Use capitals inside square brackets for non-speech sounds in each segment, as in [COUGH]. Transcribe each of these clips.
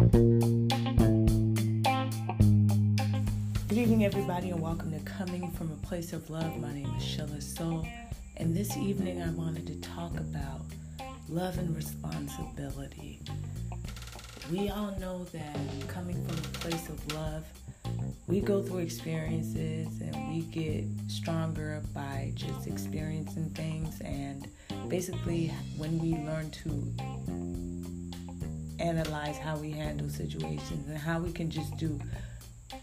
Good evening, everybody, and welcome to Coming from a Place of Love. My name is Sheila Soul, and this evening I wanted to talk about love and responsibility. We all know that coming from a place of love, we go through experiences and we get stronger by just experiencing things. And basically, when we learn to analyze how we handle situations and how we can just do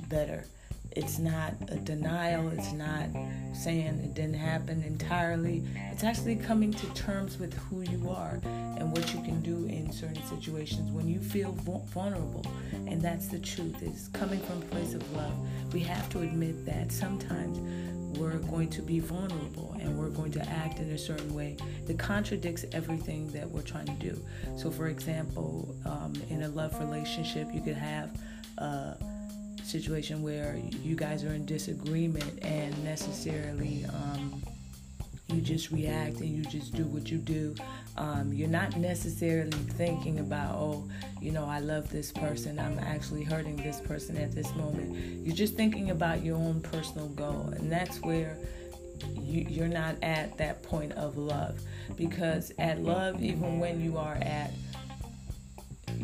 better. It's not a denial, it's not saying it didn't happen entirely. It's actually coming to terms with who you are and what you can do in certain situations when you feel vulnerable. And that's the truth. Is coming from a place of love. We have to admit that sometimes we're going to be vulnerable and we're going to act in a certain way that contradicts everything that we're trying to do. So, for example, um, in a love relationship, you could have a situation where you guys are in disagreement and necessarily um, you just react and you just do what you do. Um, you're not necessarily thinking about, oh, you know, I love this person. I'm actually hurting this person at this moment. You're just thinking about your own personal goal. And that's where you, are not at that point of love. Because at love, even when you are at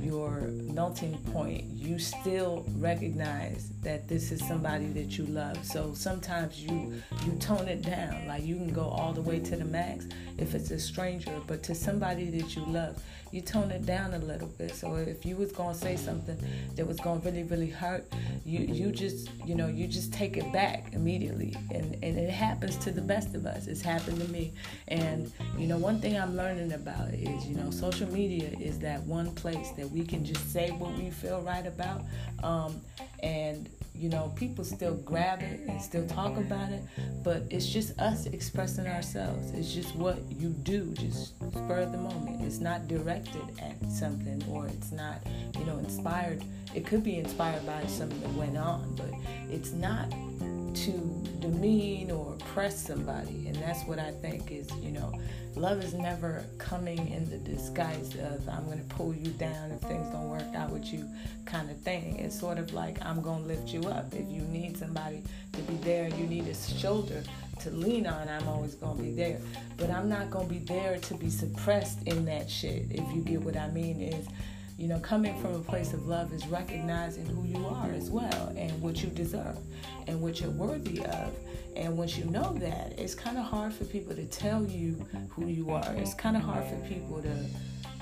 your melting point, you still recognize that this is somebody that you love. So sometimes you you tone it down. Like you can go all the way to the max if it's a stranger, but to somebody that you love, you tone it down a little bit. So if you was gonna say something that was gonna really really hurt, you you just you know you just take it back immediately, and and it happens to the best of us. It's happened to me, and you know one thing I'm learning about is you know social media is that one place that we can just say what we feel right about, um, and you know, people still grab it and still talk about it, but it's just us expressing ourselves. It's just what you do, just spur of the moment. It's not directed at something or it's not, you know, inspired. It could be inspired by something that went on, but it's not to demean or oppress somebody. And that's what I think is, you know, love is never coming in the disguise of I'm going to pull you down if things don't work out with you kind of thing. It's sort of like I'm going to lift you up. If you need somebody to be there, you need a shoulder to lean on, I'm always going to be there. But I'm not going to be there to be suppressed in that shit, if you get what I mean, is you know, coming from a place of love is recognizing who you are as well and what you deserve and what you're worthy of. And once you know that, it's kind of hard for people to tell you who you are. It's kind of hard for people to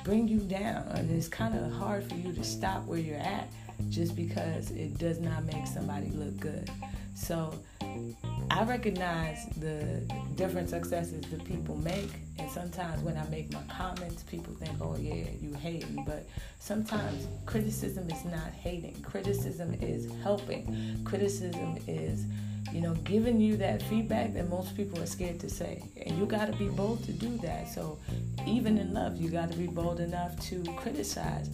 bring you down. And it's kind of hard for you to stop where you're at just because it does not make somebody look good. So I recognize the different successes that people make, and sometimes when I make my comments, people think, "Oh yeah, you hating," but sometimes criticism is not hating. Criticism is helping. Criticism is you know, giving you that feedback that most people are scared to say. And you got to be bold to do that. So, even in love, you got to be bold enough to criticize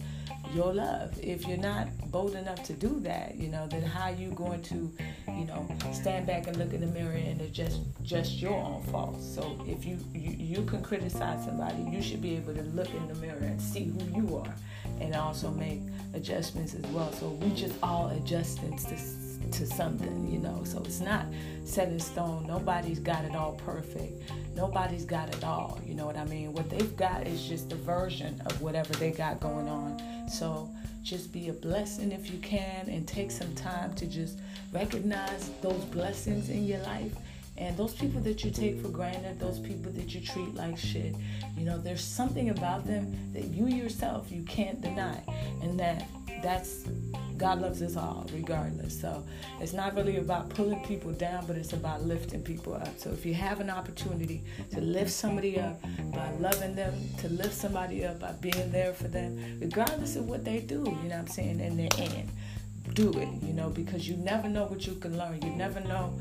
your love. If you're not bold enough to do that, you know, then how you going to, you know, stand back and look in the mirror and adjust just your own faults. So if you, you you can criticize somebody, you should be able to look in the mirror and see who you are, and also make adjustments as well. So we just all adjustments to to something, you know. So it's not set in stone. Nobody's got it all perfect. Nobody's got it all. You know what I mean? What they've got is just a version of whatever they got going on. So just be a blessing if you can and take some time to just recognize those blessings in your life and those people that you take for granted, those people that you treat like shit, you know, there's something about them that you yourself you can't deny. And that that's God loves us all, regardless. So it's not really about pulling people down, but it's about lifting people up. So if you have an opportunity to lift somebody up by loving them, to lift somebody up by being there for them, regardless of what they do, you know what I'm saying, in the end, do it, you know, because you never know what you can learn. You never know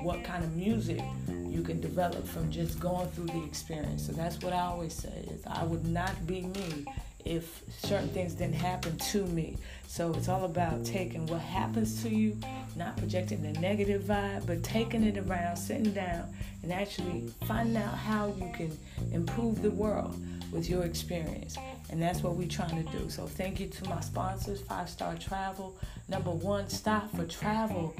what kind of music you can develop from just going through the experience. So that's what I always say is I would not be me if certain things didn't happen to me. So it's all about taking what happens to you, not projecting the negative vibe, but taking it around, sitting down, and actually finding out how you can improve the world with your experience. And that's what we're trying to do. So thank you to my sponsors, Five Star Travel, number one stop for travel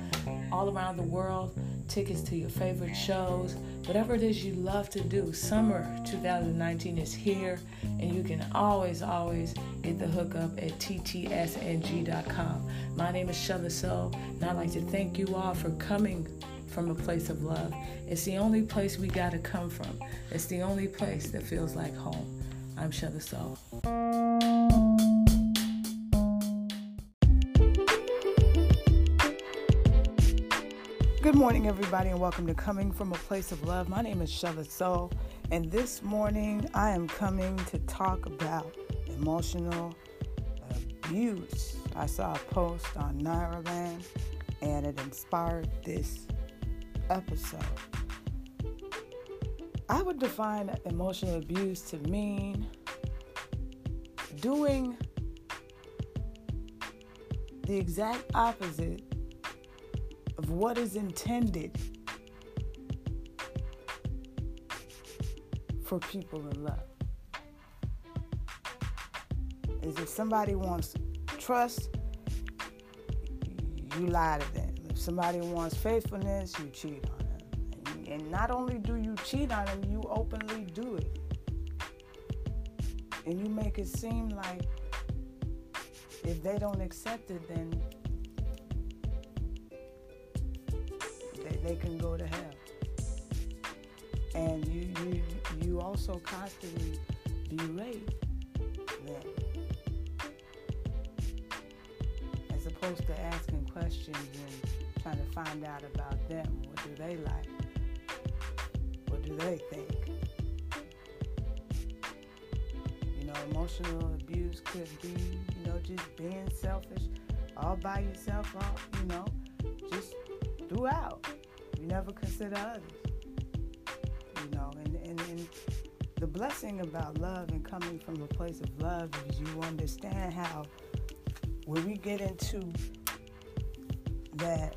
all around the world, tickets to your favorite shows, whatever it is you love to do. Summer 2019 is here, and you can always, always get the hookup at ttsng.com. My name is Shella Soul, and I'd like to thank you all for coming from a place of love. It's the only place we got to come from. It's the only place that feels like home. I'm Shella Soul. Good morning, everybody, and welcome to Coming from a Place of Love. My name is Shella Soul, and this morning I am coming to talk about emotional abuse. I saw a post on Nairaland, and it inspired this episode. I would define emotional abuse to mean doing the exact opposite of what is intended for people in love. Is if somebody wants trust, you lie to them. If somebody wants faithfulness, you cheat on. And, not only do you cheat on them, you openly do it. And you make it seem like if they don't accept it, then they, they can go to hell. And you you you also constantly berate them. As opposed to asking questions and trying to find out about them. What do they like? Do they think? You know, emotional abuse could be, you know, just being selfish all by yourself, all, you know, just throughout. You never consider others. You know, and, and, and the blessing about love and coming from a place of love is you understand how when we get into that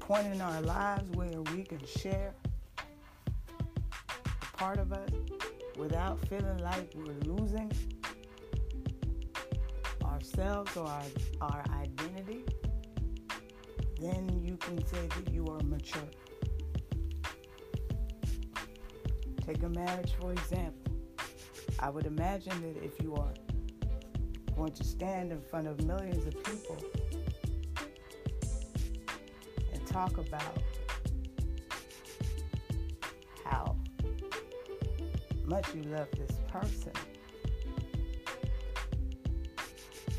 point in our lives where we can share part of us without feeling like we're losing ourselves or our, our identity, then you can say that you are mature. Take a marriage, for example. I would imagine that if you are going to stand in front of millions of people and talk about much you love this person,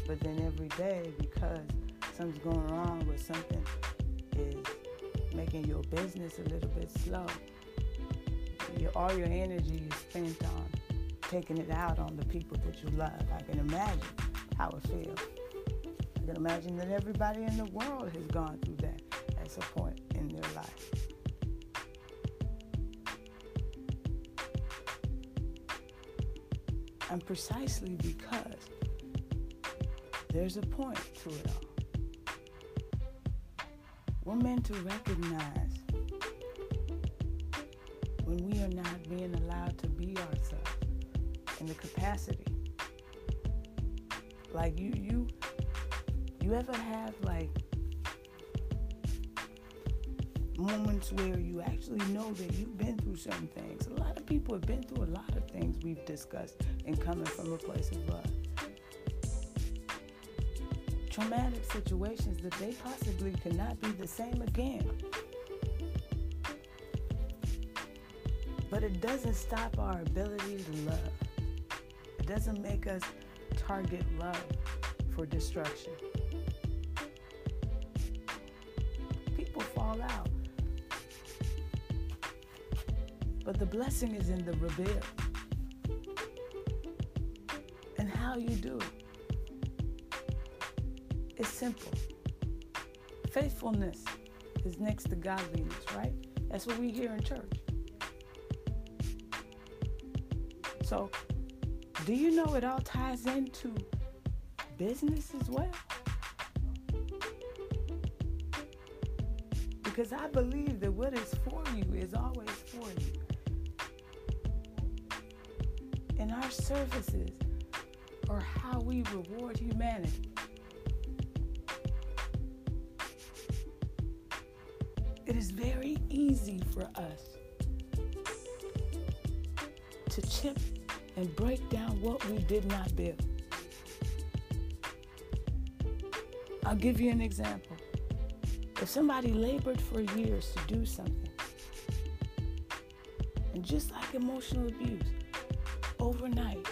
but then every day, because something's going wrong with something, is making your business a little bit slow. All your energy is spent on taking it out on the people that you love. I can imagine how it feels. I can imagine that everybody in the world has gone through that at some point in their life. Precisely because there's a point to it all. We're meant to recognize when we are not being allowed to be ourselves in the capacity. Like you you you ever have like moments where you actually know that you've been through certain things. A lot of people have been through a lot of things we've discussed in coming from a place of love. Traumatic situations that they possibly cannot be the same again. But it doesn't stop our ability to love. It doesn't make us target love for destruction. People fall out. The blessing is in the reveal and how you do it. It's simple. Faithfulness is next to godliness, right? That's what we hear in church. So, do you know it all ties into business as well? Because I believe that what is for you is always for you. And our services or how we reward humanity. It is very easy for us to chip and break down what we did not build. I'll give you an example. If somebody labored for years to do something, and just like emotional abuse, overnight,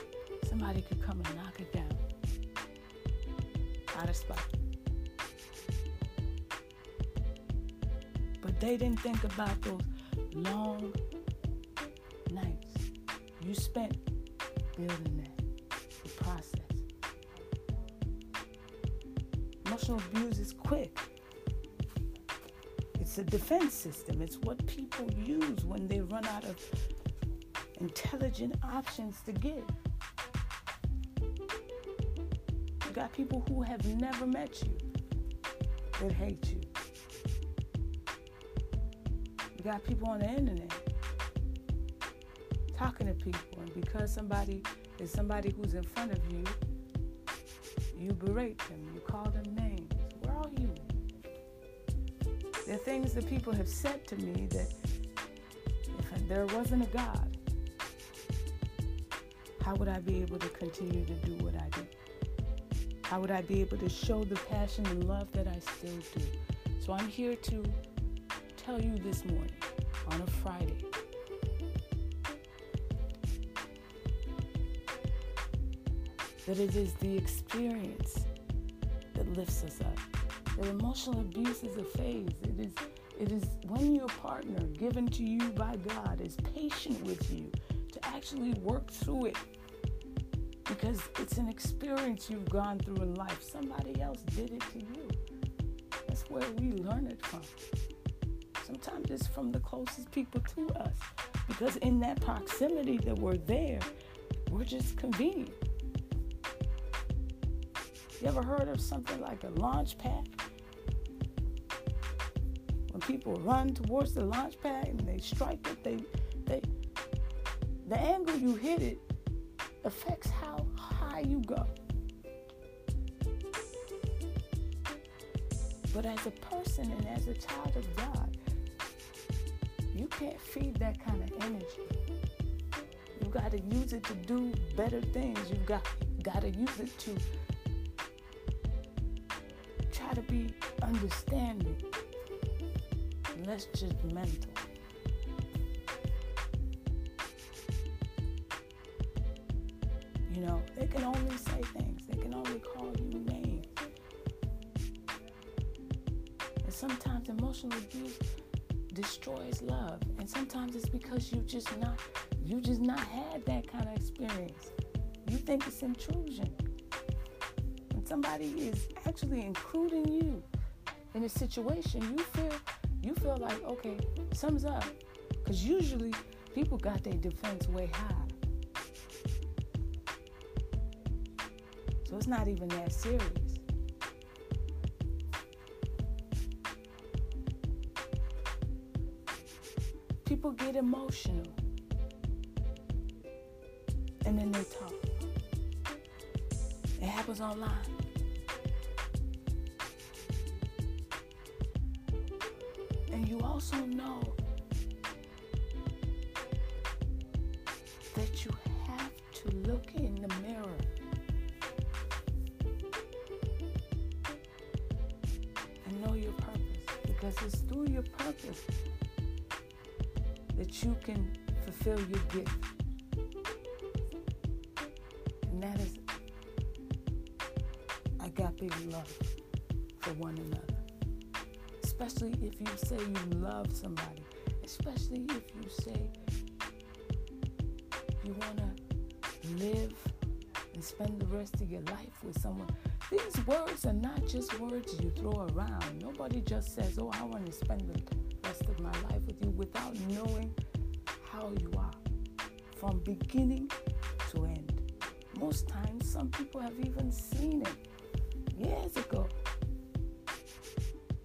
somebody could come and knock it down out of spite. But they didn't think about those long nights you spent building that, the process. Emotional abuse is quick. It's a defense system. It's what people use when they run out of intelligent options to give. You got people who have never met you that hate you. You got people on the internet talking to people, and because somebody is somebody who's in front of you, you berate them, you call them names. We're all human. There are things that people have said to me that if there wasn't a God, how would I be able to continue to do what I do? How would I be able to show the passion and love that I still do? So I'm here to tell you this morning on a Friday that it is the experience that lifts us up. That emotional abuse is a phase. It is it is when your partner given to you by God is patient with you to actually work through it. Because it's an experience you've gone through in life. Somebody else did it to you. That's where we learn it from. Sometimes it's from the closest people to us. Because in that proximity that we're there, we're just convenient. You ever heard of something like a launch pad? When people run towards the launch pad and they strike it, they they the angle you hit it affects how high you go. But as a person and as a child of God, you can't feed that kind of energy. You got to use it to do better things. You've got got to use it to try to be understanding, less judgmental. Sometimes it's because you just not you just not had that kind of experience. You think it's intrusion When somebody is actually including you in a situation, you feel you feel like okay, sums up, because usually people got their defense way high, so it's not even that serious. Emotional and then they talk. It happens online. And you also know that you have to look in the mirror and know your purpose because it's through your purpose that you can fulfill your gift. And that is agape love for one another especially if you say you love somebody, especially if you say you want to live and spend the rest of your life with someone. These words are not just words you throw around. Nobody just says, Oh, I want to spend the rest of my life with you without knowing how you are from beginning to end. Most times, some people have even seen it years ago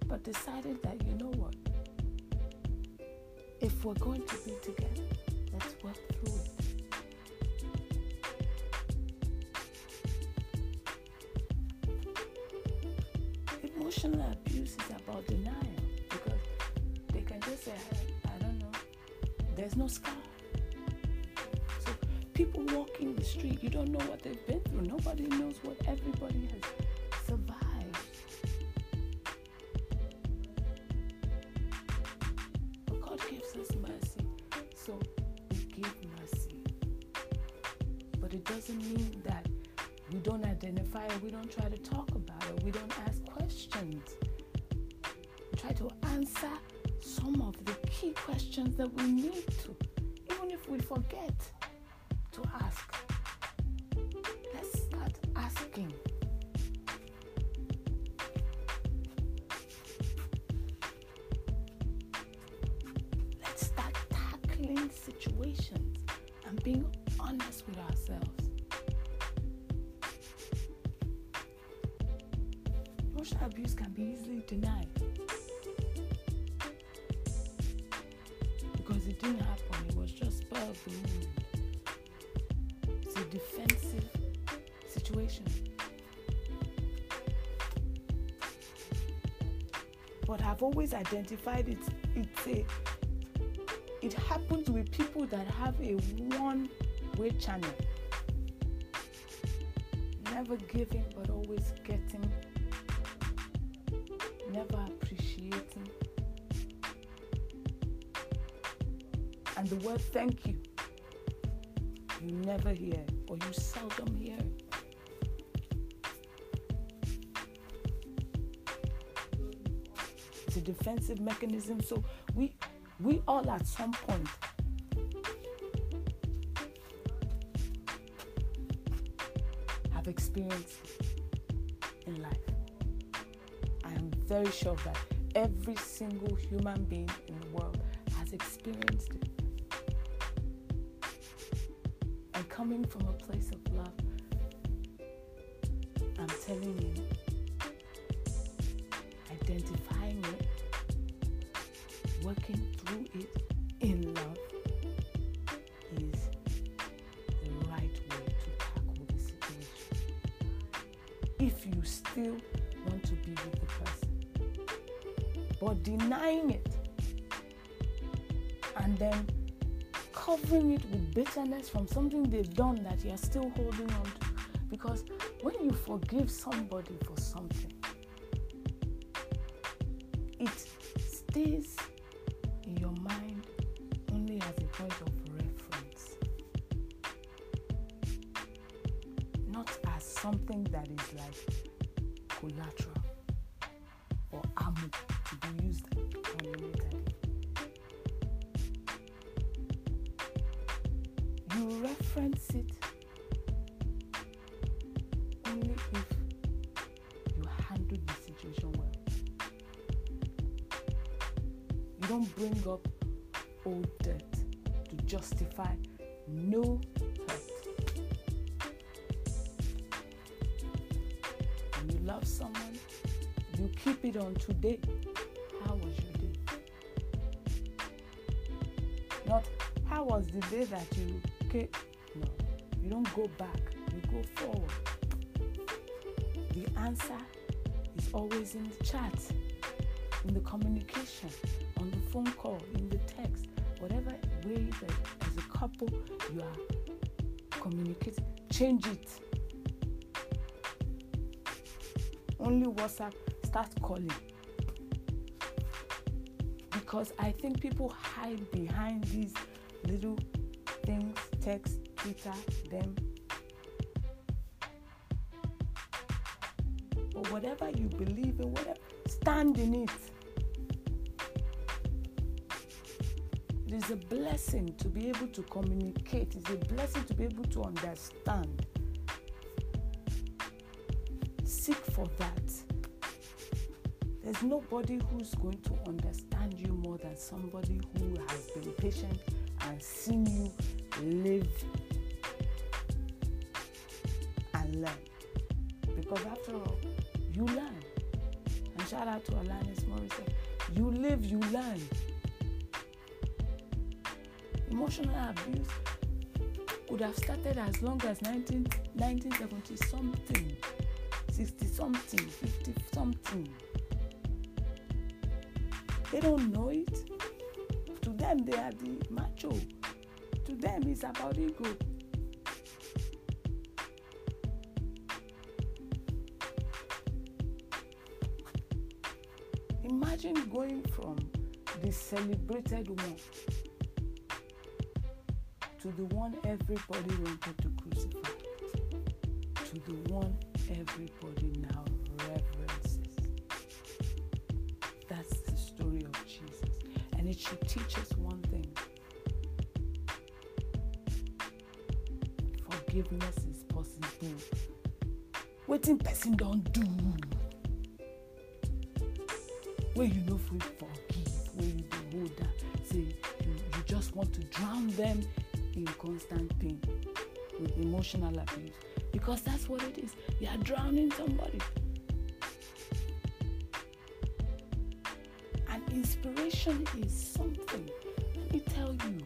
but decided that, you know what? If we're going to be together, let's work through it. There's no scar. So people walking the street, you don't know what they've been through. Nobody knows what everybody has to ask. Let's start asking. Let's start tackling situations and being honest with ourselves. Emotional abuse can be easily denied because it didn't happen, it was just spur of the defensive situation. But I've always identified it, it's a it happens with people that have a one way channel. Never giving, but always getting. Never appreciating. And the word thank you, you seldom hear. It's a defensive mechanism. So we we all at some point have experienced in life. I am very sure that every single human being in the world has experienced it. Coming from a place of love, I'm telling you, identifying it, working through it in love is the right way to tackle the situation. If you still want to be with the person, but denying it and then covering it with bitterness from something they've done that you're still holding on to. Because when you forgive somebody for something, it stays in your mind only as a point of reference, not as something that is like collateral or ammo keep it on today. How was your day? Not how was the day that you came. No, you don't go back, you go forward. The answer is always in the chat, in the communication, on the phone call, in the text, whatever way that as a couple you are communicating, change it. Only WhatsApp, start calling. Because I think people hide behind these little things, text, Twitter, them. But whatever you believe in, whatever, stand in it. It is a blessing to be able to communicate. It's a blessing to be able to understand. Seek for that. There's nobody who's going to understand you more than somebody who has been patient and seen you live and learn. Because after all, you learn. And shout out to Alanis Morissette. You live, you learn. Emotional abuse could have started as long as 19, 1970 something, 60 something, 50 something. They don't know it. To them, they are the macho. To them, it's about ego. Imagine going from the celebrated one to the one everybody wanted to crucify, to the one everybody it should teach us one thing forgiveness is possible. Waiting person don't do. Where you know we forgive, where you do hold that, say you, you just want to drown them in constant pain with emotional abuse because that's what it is. You are drowning somebody. Inspiration is something. Let me tell you,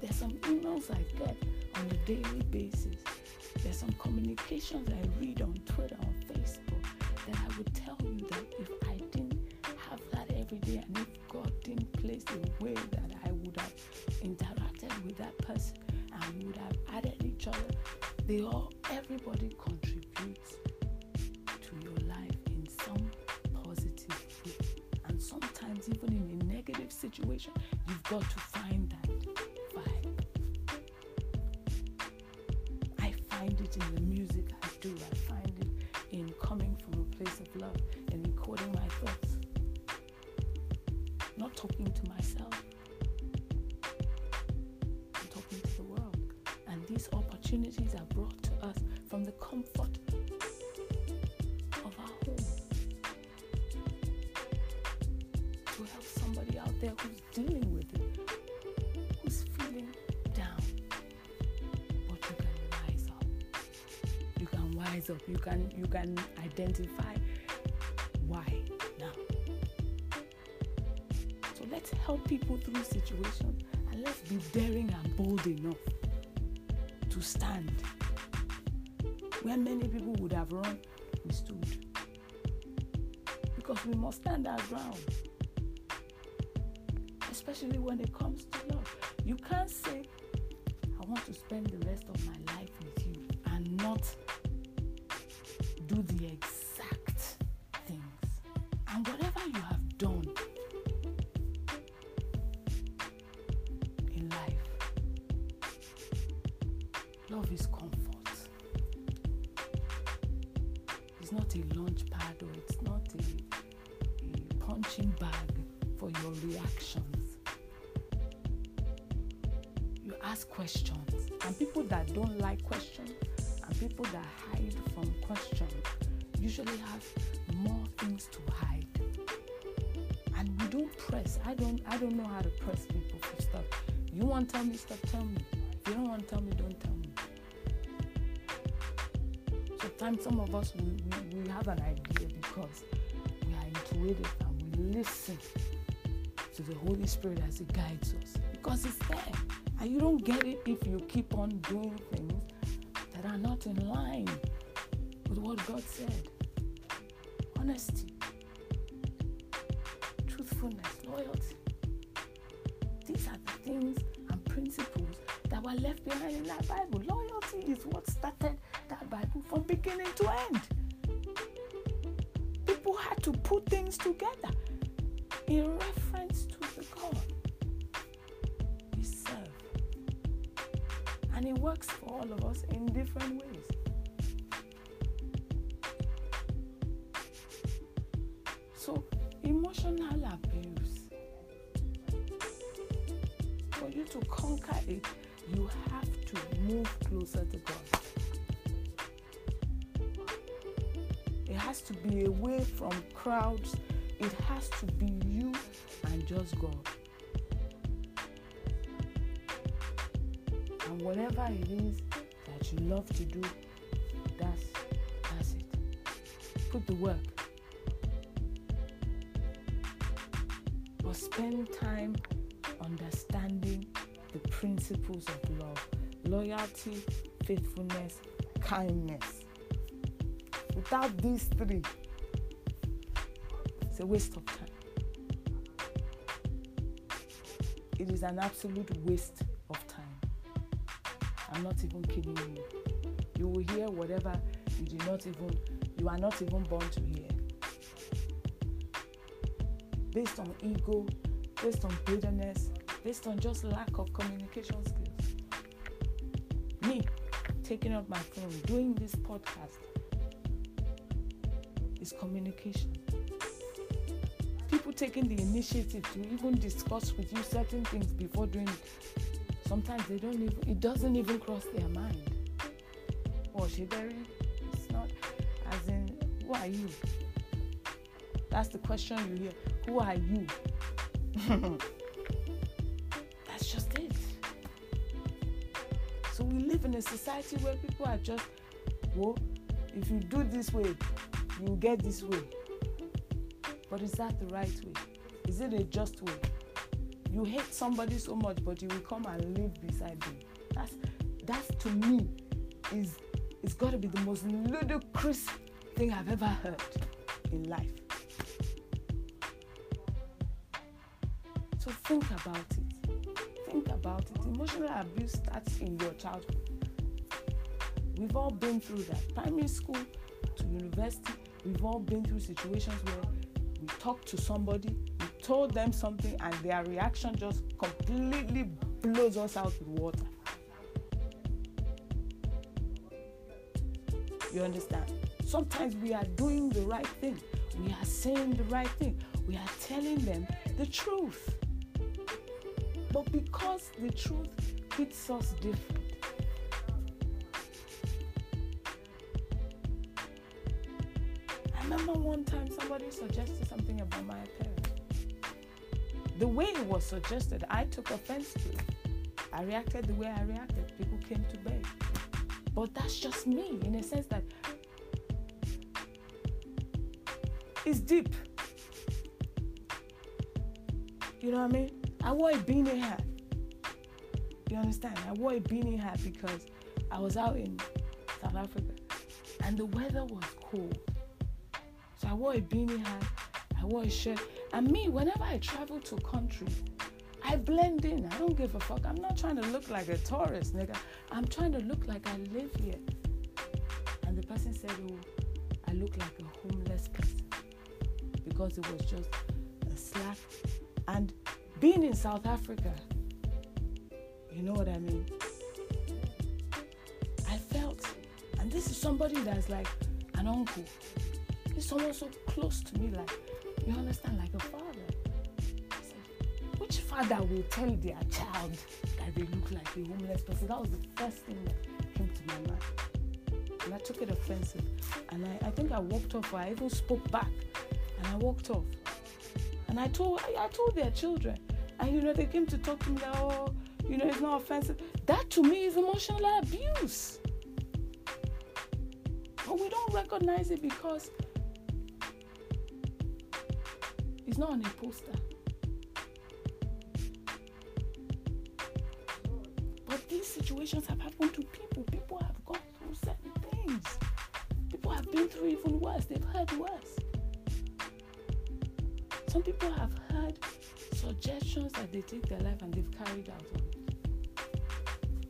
there's some emails I get on a daily basis. There's some communications I read on Twitter, on Facebook, that I would tell you that if I didn't have that every day and if God didn't place the way that I would have interacted with that person and we would have added each other, they all, everybody situation, you've got to rise up. You can you can identify why now. So let's help people through situations and let's be daring and bold enough to stand. Where many people would have run, we stood. Because we must stand our ground. Especially when it comes to love. You can't say, I want to spend the rest of my life with you and not want to tell me stuff, tell me. If you don't want to tell me, don't tell me. Sometimes some of us we, we, we have an idea because we are intuitive and we listen to the Holy Spirit as it guides us. Because it's there. And you don't get it if you keep on doing things that are not in line with what God said. Honesty, left behind in that Bible. Loyalty is what started that Bible from beginning to end. People had to put things together in reference to the God we serve. And it works for all of us in different ways. It has to be you and just God. And whatever it is that you love to do, that's that's it. Put the work. But spend time understanding the principles of love loyalty, faithfulness, kindness. Without these three, it's a waste of time. it is an absolute waste of time. I'm not even kidding you. You will hear whatever you do not even you are not even born to hear. Based on ego, based on bitterness, based on just lack of communication skills. Me taking up my phone, doing this podcast is communication. Taking the initiative to even discuss with you certain things before doing it. Sometimes they don't even it doesn't even cross their mind. Or she very it's not as in who are you? That's the question you hear. Who are you? [LAUGHS] That's just it. So we live in a society where people are just, well, if you do this way, you get this way. But is that the right way? Is it a just way? You hate somebody so much, but you will come and live beside them. That's that's to me is it's got to be the most ludicrous thing I've ever heard in life. So think about it. Think about it. Emotional abuse starts in your childhood. We've all been through that. Primary school to university, we've all been through situations where talked to somebody, we told them something, and their reaction just completely blows us out with water. You understand? Sometimes we are doing the right thing, we are saying the right thing, we are telling them the truth. But because the truth hits us different, remember one time somebody suggested something about my appearance. The way it was suggested, I took offense to it. I reacted the way I reacted. People came to beg. But that's just me in a sense that it's deep. You know what I mean? I wore a beanie hat. You understand? I wore a beanie hat because I was out in South Africa and the weather was cold. Wore a beanie hat, I wore a shirt. And me, whenever I travel to country, I blend in. I don't give a fuck. I'm not trying to look like a tourist, nigga. I'm trying to look like I live here. And the person said, Oh, I look like a homeless person because it was just a slack. And being in South Africa, you know what I mean? I felt, and this is somebody that's like an uncle. Someone so close to me, like, you understand, like a father. Which father will tell their child that they look like a homeless person? That was the first thing that came to my mind. And I took it offensive. And I, I think I walked off, or I even spoke back. And I walked off. And I told I, I told their children. And you know, they came to talk to me like, oh, you know, it's not offensive. That to me is emotional abuse. But we don't recognize it because it's not on a poster. But these situations have happened to people. People have gone through certain things. People have been through even worse. They've heard worse. Some people have heard suggestions that they take their life and they've carried out on it.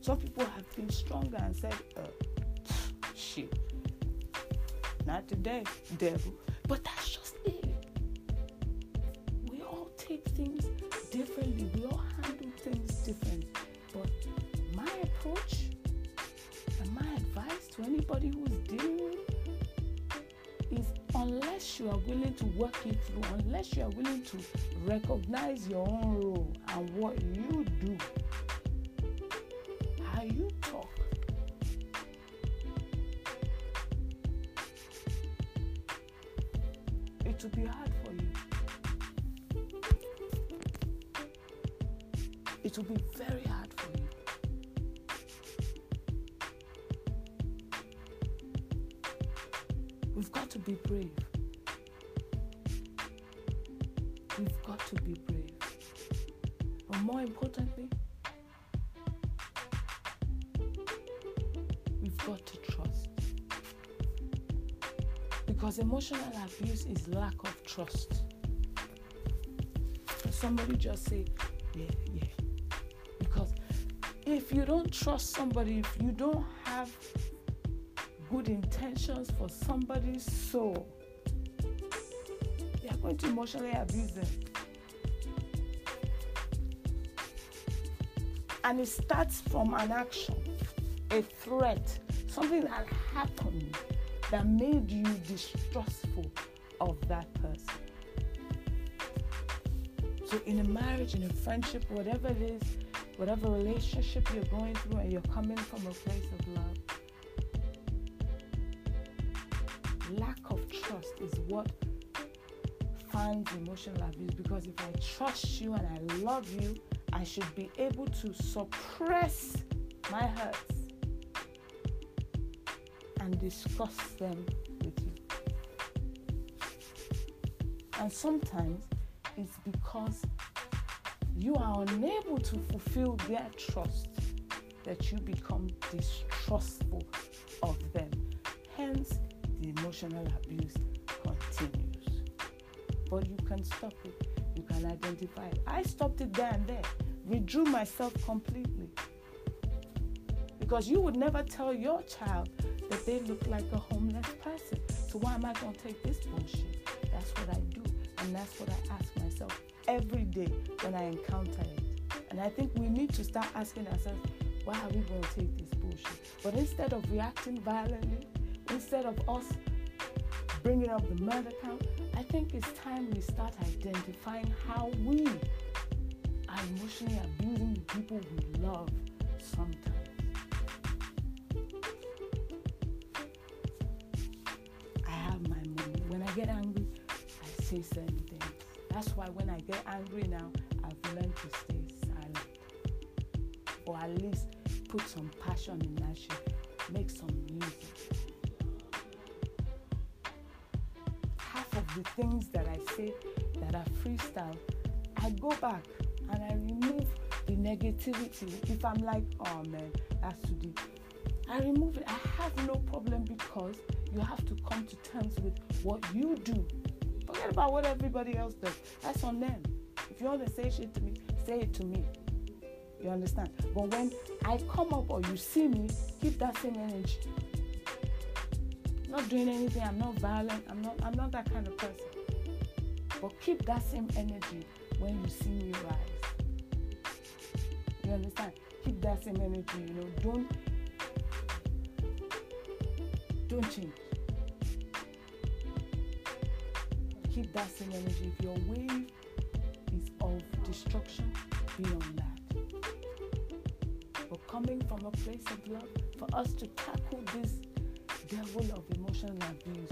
Some people have been stronger and said, uh, shit, not today, devil. But that's things differently. But my approach and my advice to anybody who's dealing with is unless you are willing to work it through, unless you are willing to recognize your own role and what you do, Because emotional abuse is lack of trust. Somebody just say, yeah, yeah, Because if you don't trust somebody, if you don't have good intentions for somebody's soul, you're going to emotionally abuse them. And it starts from an action, a threat, something that happened that made you distrustful of that person. So, in a marriage, in a friendship, whatever it is, whatever relationship you're going through, and you're coming from a place of love, lack of trust is what fans emotional abuse. Because if I trust you and I love you, I should be able to suppress my hurts and discuss them with you. And sometimes it's because you are unable to fulfill their trust that you become distrustful of them. Hence, the emotional abuse continues. But you can stop it, you can identify it. I stopped it there and there, withdrew myself completely. Because you would never tell your child that they look like a homeless person. So why am I going to take this bullshit? That's what I do. And that's what I ask myself every day when I encounter it. And I think we need to start asking ourselves, why are we going to take this bullshit? But instead of reacting violently, instead of us bringing up the murder count, I think it's time we start identifying how we are emotionally abusing the people we love sometimes. That's why when I get angry now, I've learned to stay silent. Or at least put some passion in shit. Make some music. Half of the things that I say that are freestyle, I go back and I remove the negativity. If I'm like, oh man, that's too deep. I remove it. I have no problem because you have to come to terms with what you do Forget about what everybody else does. That's on them. If you want to say shit to me, say it to me. You understand? But when I come up or you see me, keep that same energy. Not doing anything. I'm not violent. I'm not. I'm not that kind of person. But keep that same energy when you see me rise. You understand? Keep that same energy. You know, don't don't change. Keep that same energy. If your wave is of destruction, be on that. But coming from a place of love, for us to tackle this devil of emotional abuse,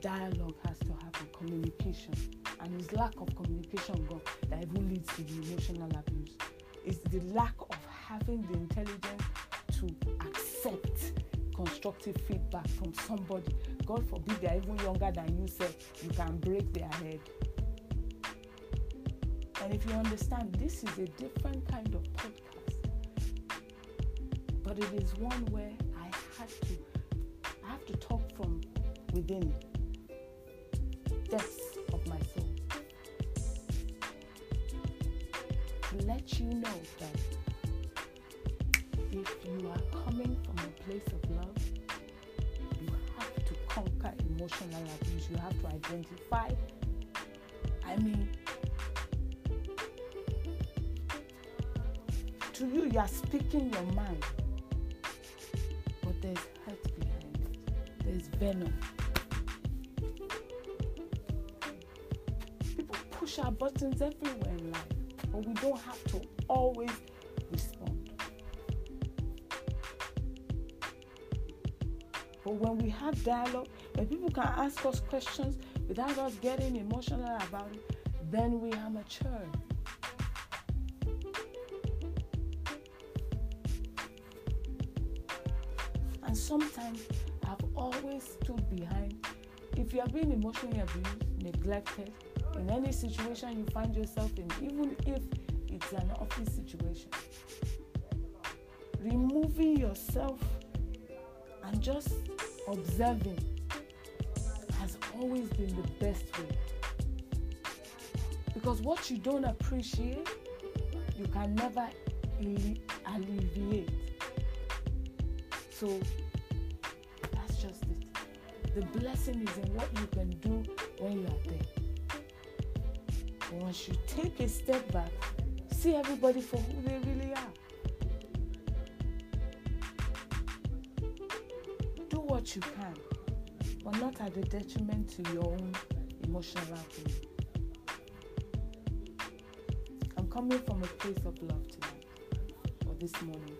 dialogue has to happen, communication. And it's lack of communication God, that even leads to the emotional abuse. It's the lack of having the intelligence to accept constructive feedback from somebody. God forbid they're even younger than you say you can break their head. And if you understand, this is a different kind of podcast. But it is one where I had to I have to talk from within depths of my soul. To let you know that if you are coming from a place of love, you have to conquer emotional abuse. You have to identify. I mean, to you, you are speaking your mind, but there's hurt behind it, there's venom. People push our buttons everywhere in life, but we don't have to always When we have dialogue, when people can ask us questions without us getting emotional about it, then we are mature. And sometimes I've always stood behind. If you are being emotionally abused, neglected, in any situation you find yourself in, even if it's an office situation, removing yourself and just observing has always been the best way. Because what you don't appreciate you can never alleviate. So that's just it. The blessing is in what you can do when you are there. Once you take a step back, see everybody for who they really you can, but not at the detriment to your own emotional well-being. I'm coming from a place of love tonight or this morning.